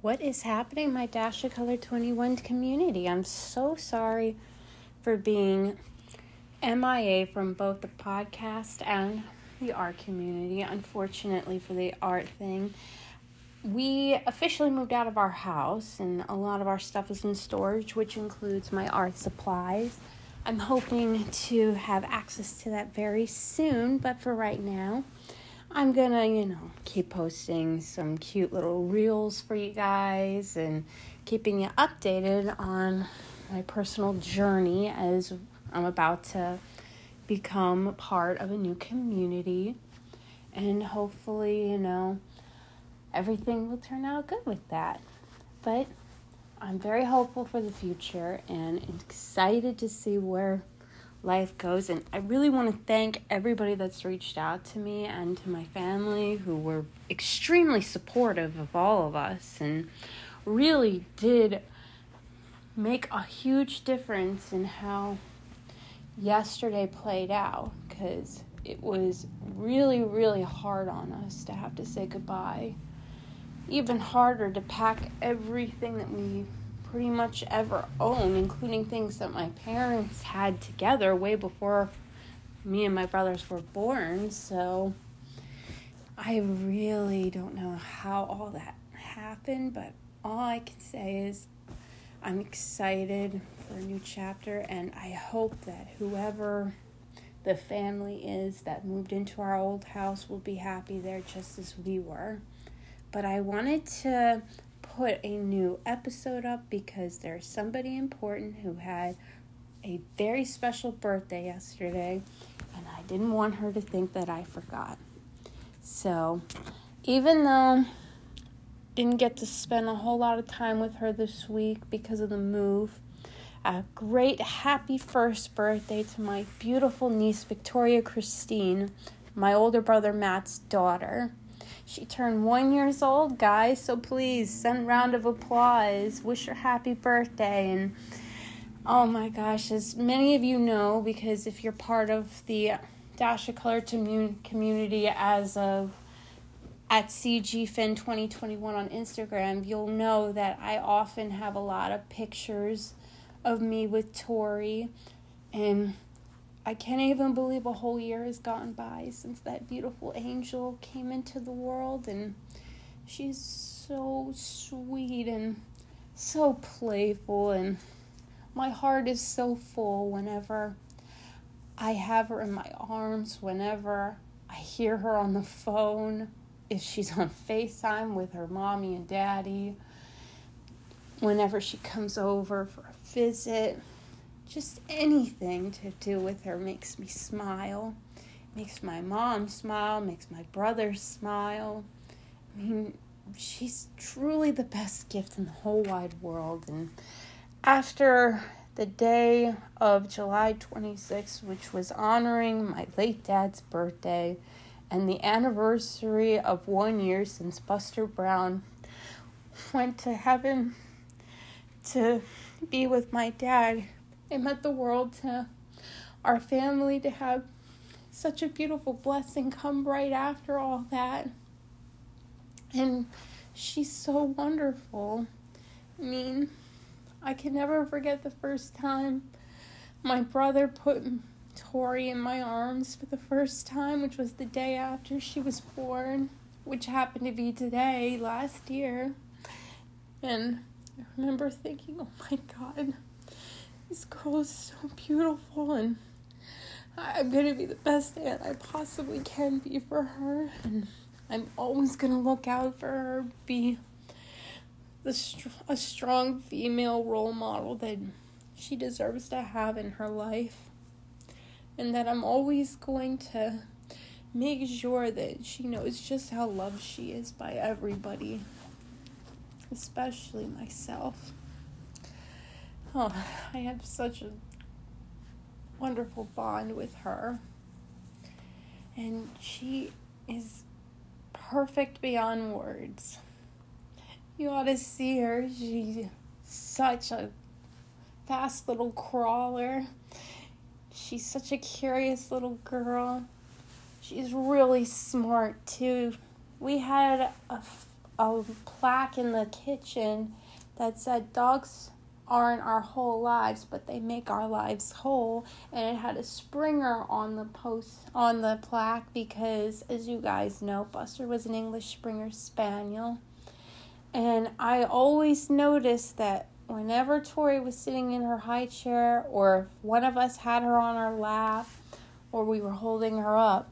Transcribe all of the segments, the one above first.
What is happening, my Dash of Color 21 community? I'm so sorry for being MIA from both the podcast and the art community. Unfortunately, for the art thing, we officially moved out of our house, and a lot of our stuff is in storage, which includes my art supplies. I'm hoping to have access to that very soon, but for right now, I'm gonna, you know, keep posting some cute little reels for you guys and keeping you updated on my personal journey as I'm about to become part of a new community. And hopefully, you know, everything will turn out good with that. But I'm very hopeful for the future and excited to see where life goes. And I really want to thank everybody that's reached out to me and to my family who were extremely supportive of all of us and really did make a huge difference in how yesterday played out because it was really, really hard on us to have to say goodbye. Even harder to pack everything that we pretty much ever own, including things that my parents had together way before me and my brothers were born. So I really don't know how all that happened, but all I can say is I'm excited for a new chapter, and I hope that whoever the family is that moved into our old house will be happy there just as we were. But I wanted to put a new episode up because there's somebody important who had a very special birthday yesterday, and I didn't want her to think that I forgot. So, even though didn't get to spend a whole lot of time with her this week because of the move, a great happy first birthday to my beautiful niece Victoria Christine, my older brother Matt's daughter. She turned one years old, guys. So please send round of applause. Wish her happy birthday and oh my gosh, as many of you know, because if you're part of the Dash of Color community as of at CGFin 2021 on Instagram, you'll know that I often have a lot of pictures of me with Tori and I can't even believe a whole year has gone by since that beautiful angel came into the world, and she's so sweet and so playful, and my heart is so full whenever I have her in my arms, whenever I hear her on the phone, if she's on FaceTime with her mommy and daddy, whenever she comes over for a visit just anything to do with her makes me smile. Makes my mom smile, makes my brother smile. I mean, she's truly the best gift in the whole wide world. And after the day of July 26th, which was honoring my late dad's birthday and the anniversary of one year since Buster Brown went to heaven to be with my dad it meant the world to our family to have such a beautiful blessing come right after all that. And she's so wonderful. I mean, I can never forget the first time my brother put Tori in my arms for the first time, which was the day after she was born, which happened to be today, last year. And I remember thinking, oh my God this girl is so beautiful and I'm gonna be the best aunt I possibly can be for her and I'm always gonna look out for her, be the str- a strong female role model that she deserves to have in her life, and that I'm always going to make sure that she knows just how loved she is by everybody, especially myself. Oh, I have such a wonderful bond with her. And she is perfect beyond words. You ought to see her. She's such a fast little crawler. She's such a curious little girl. She's really smart too. We had a a plaque in the kitchen that said dogs aren't our whole lives, but they make our lives whole. And it had a Springer on the post on the plaque because, as you guys know, Buster was an English Springer Spaniel. And I always noticed that whenever Tori was sitting in her high chair, or if one of us had her on our lap, or we were holding her up,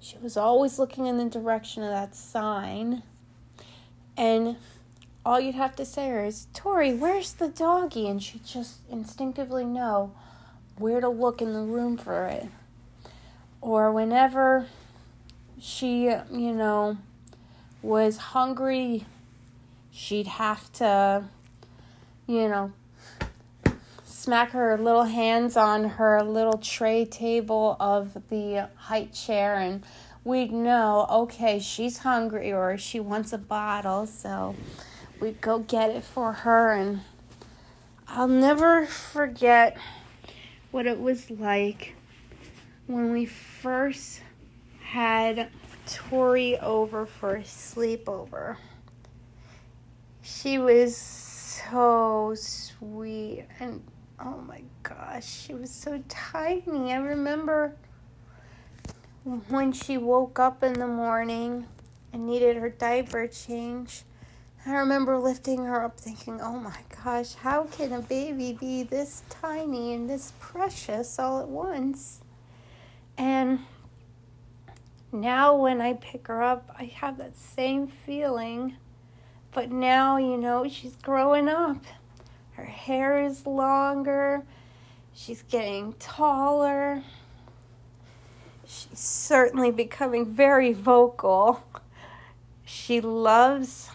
she was always looking in the direction of that sign. And all you'd have to say is, Tori, where's the doggy? And she'd just instinctively know where to look in the room for it. Or whenever she, you know, was hungry, she'd have to, you know, smack her little hands on her little tray table of the height chair and we'd know okay she's hungry or she wants a bottle so we'd go get it for her and I'll never forget what it was like when we first had Tori over for a sleepover. She was so sweet and oh my gosh, she was so tiny. I remember when she woke up in the morning and needed her diaper change I remember lifting her up thinking, oh my gosh, how can a baby be this tiny and this precious all at once? And now when I pick her up, I have that same feeling. But now, you know, she's growing up. Her hair is longer. She's getting taller. She's certainly becoming very vocal. She loves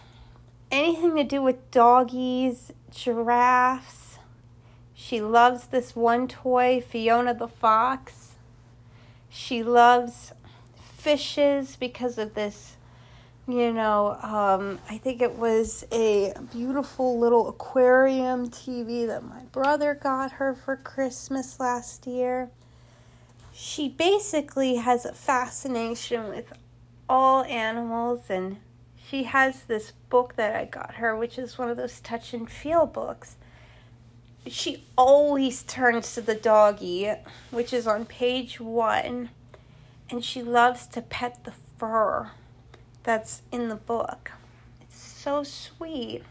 anything to do with doggies, giraffes. She loves this one toy, Fiona the Fox. She loves fishes because of this, you know, um, I think it was a beautiful little aquarium TV that my brother got her for Christmas last year. She basically has a fascination with all animals and she has this book that I got her, which is one of those touch and feel books. She always turns to the doggy, which is on page one, and she loves to pet the fur that's in the book. It's so sweet.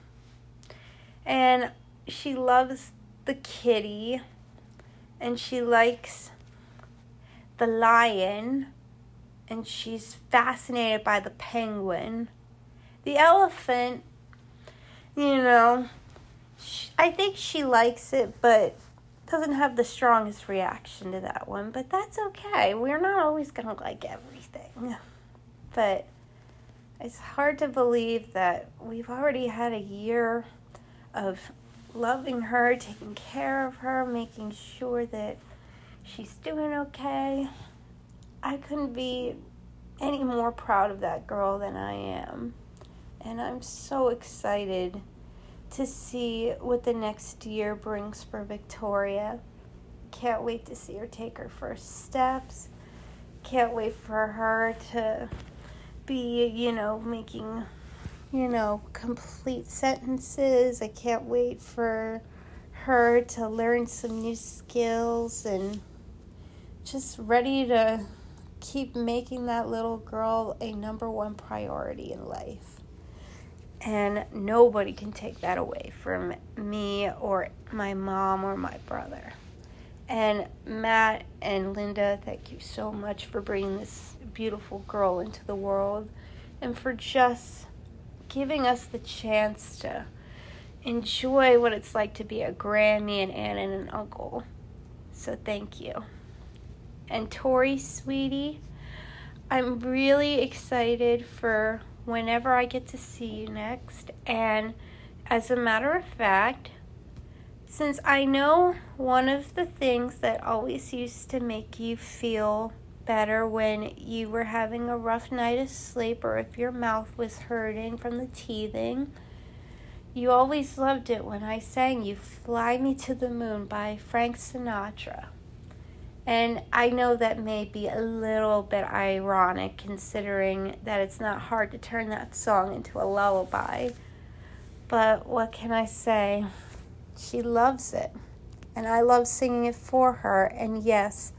And she loves the kitty, and she likes the lion, and she's fascinated by the penguin the elephant, you know, I think she likes it, but doesn't have the strongest reaction to that one. But that's okay. We're not always going to like everything. But it's hard to believe that we've already had a year of loving her, taking care of her, making sure that she's doing okay. I couldn't be any more proud of that girl than I am and I'm so excited to see what the next year brings for Victoria. Can't wait to see her take her first steps. Can't wait for her to be, you know, making, you know, complete sentences. I can't wait for her to learn some new skills and just ready to keep making that little girl a number one priority in life. And nobody can take that away from me or my mom or my brother. And Matt and Linda, thank you so much for bringing this beautiful girl into the world and for just giving us the chance to enjoy what it's like to be a Grammy and aunt and an uncle. So thank you. And Tori, sweetie, I'm really excited for whenever I get to see you next. And as a matter of fact, since I know one of the things that always used to make you feel better when you were having a rough night of sleep or if your mouth was hurting from the teething, you always loved it when I sang you Fly Me to the Moon by Frank Sinatra. And I know that may be a little bit ironic considering that it's not hard to turn that song into a lullaby. But what can I say? She loves it. And I love singing it for her. And yes,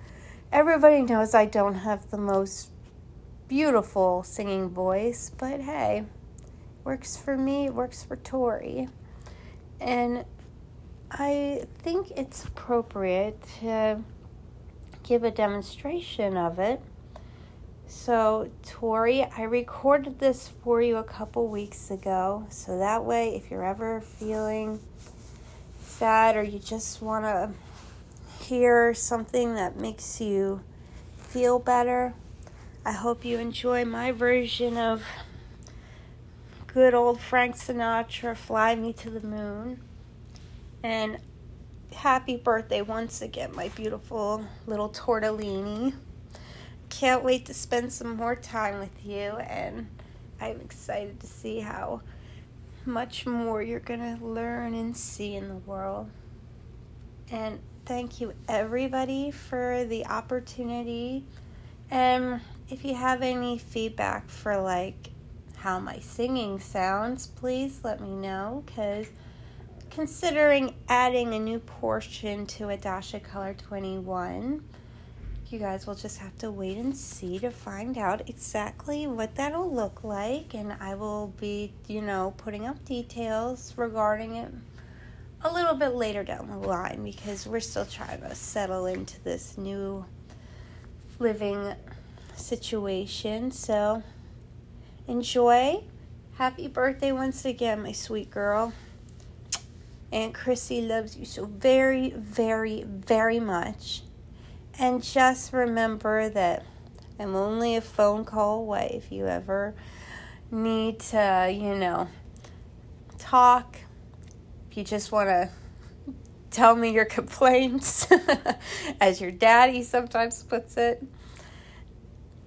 everybody knows I don't have the most beautiful singing voice, but hey, works for me, it works for Tori. And I think it's appropriate to give a demonstration of it. So, Tori, I recorded this for you a couple weeks ago. So that way, if you're ever feeling sad or you just want to hear something that makes you feel better, I hope you enjoy my version of good old Frank Sinatra, Fly Me to the Moon. And happy birthday once again, my beautiful little tortellini. Can't wait to spend some more time with you, and I'm excited to see how much more you're going to learn and see in the world. And thank you, everybody, for the opportunity. And if you have any feedback for like how my singing sounds, please let me know because considering adding a new portion to a Dash of Color 21. You guys will just have to wait and see to find out exactly what that'll look like, and I will be, you know, putting up details regarding it a little bit later down the line because we're still trying to settle into this new living situation. So, enjoy. Happy birthday once again, my sweet girl. Aunt Chrissy loves you so very, very, very much. And just remember that I'm only a phone call away if you ever need to, you know, talk. If you just want to tell me your complaints, as your daddy sometimes puts it.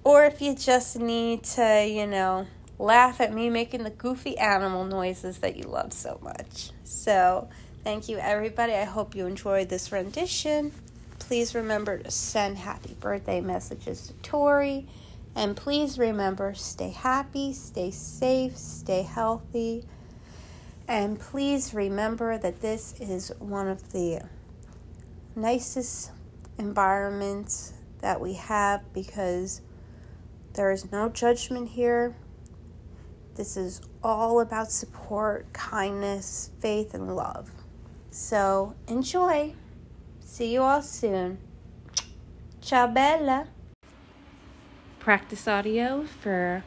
Or if you just need to, you know, laugh at me making the goofy animal noises that you love so much. So, thank you, everybody. I hope you enjoyed this rendition. Please remember to send happy birthday messages to Tori. And please remember stay happy, stay safe, stay healthy. And please remember that this is one of the nicest environments that we have because there is no judgment here. This is all about support, kindness, faith, and love. So enjoy. See you all soon. Ciao, Bella. Practice audio for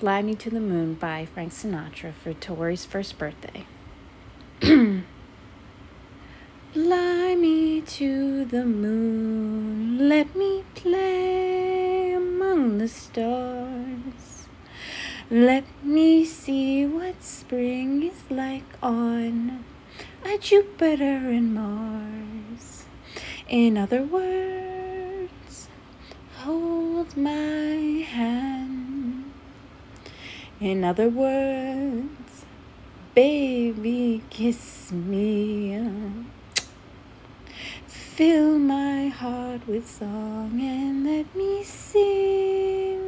Fly Me to the Moon by Frank Sinatra for Tori's first birthday. Fly me to the moon, let me play among the stars. Let me see what spring is like on a Jupiter and Mars. In other words, hold my hand. In other words, baby, kiss me. Fill my heart with song and let me sing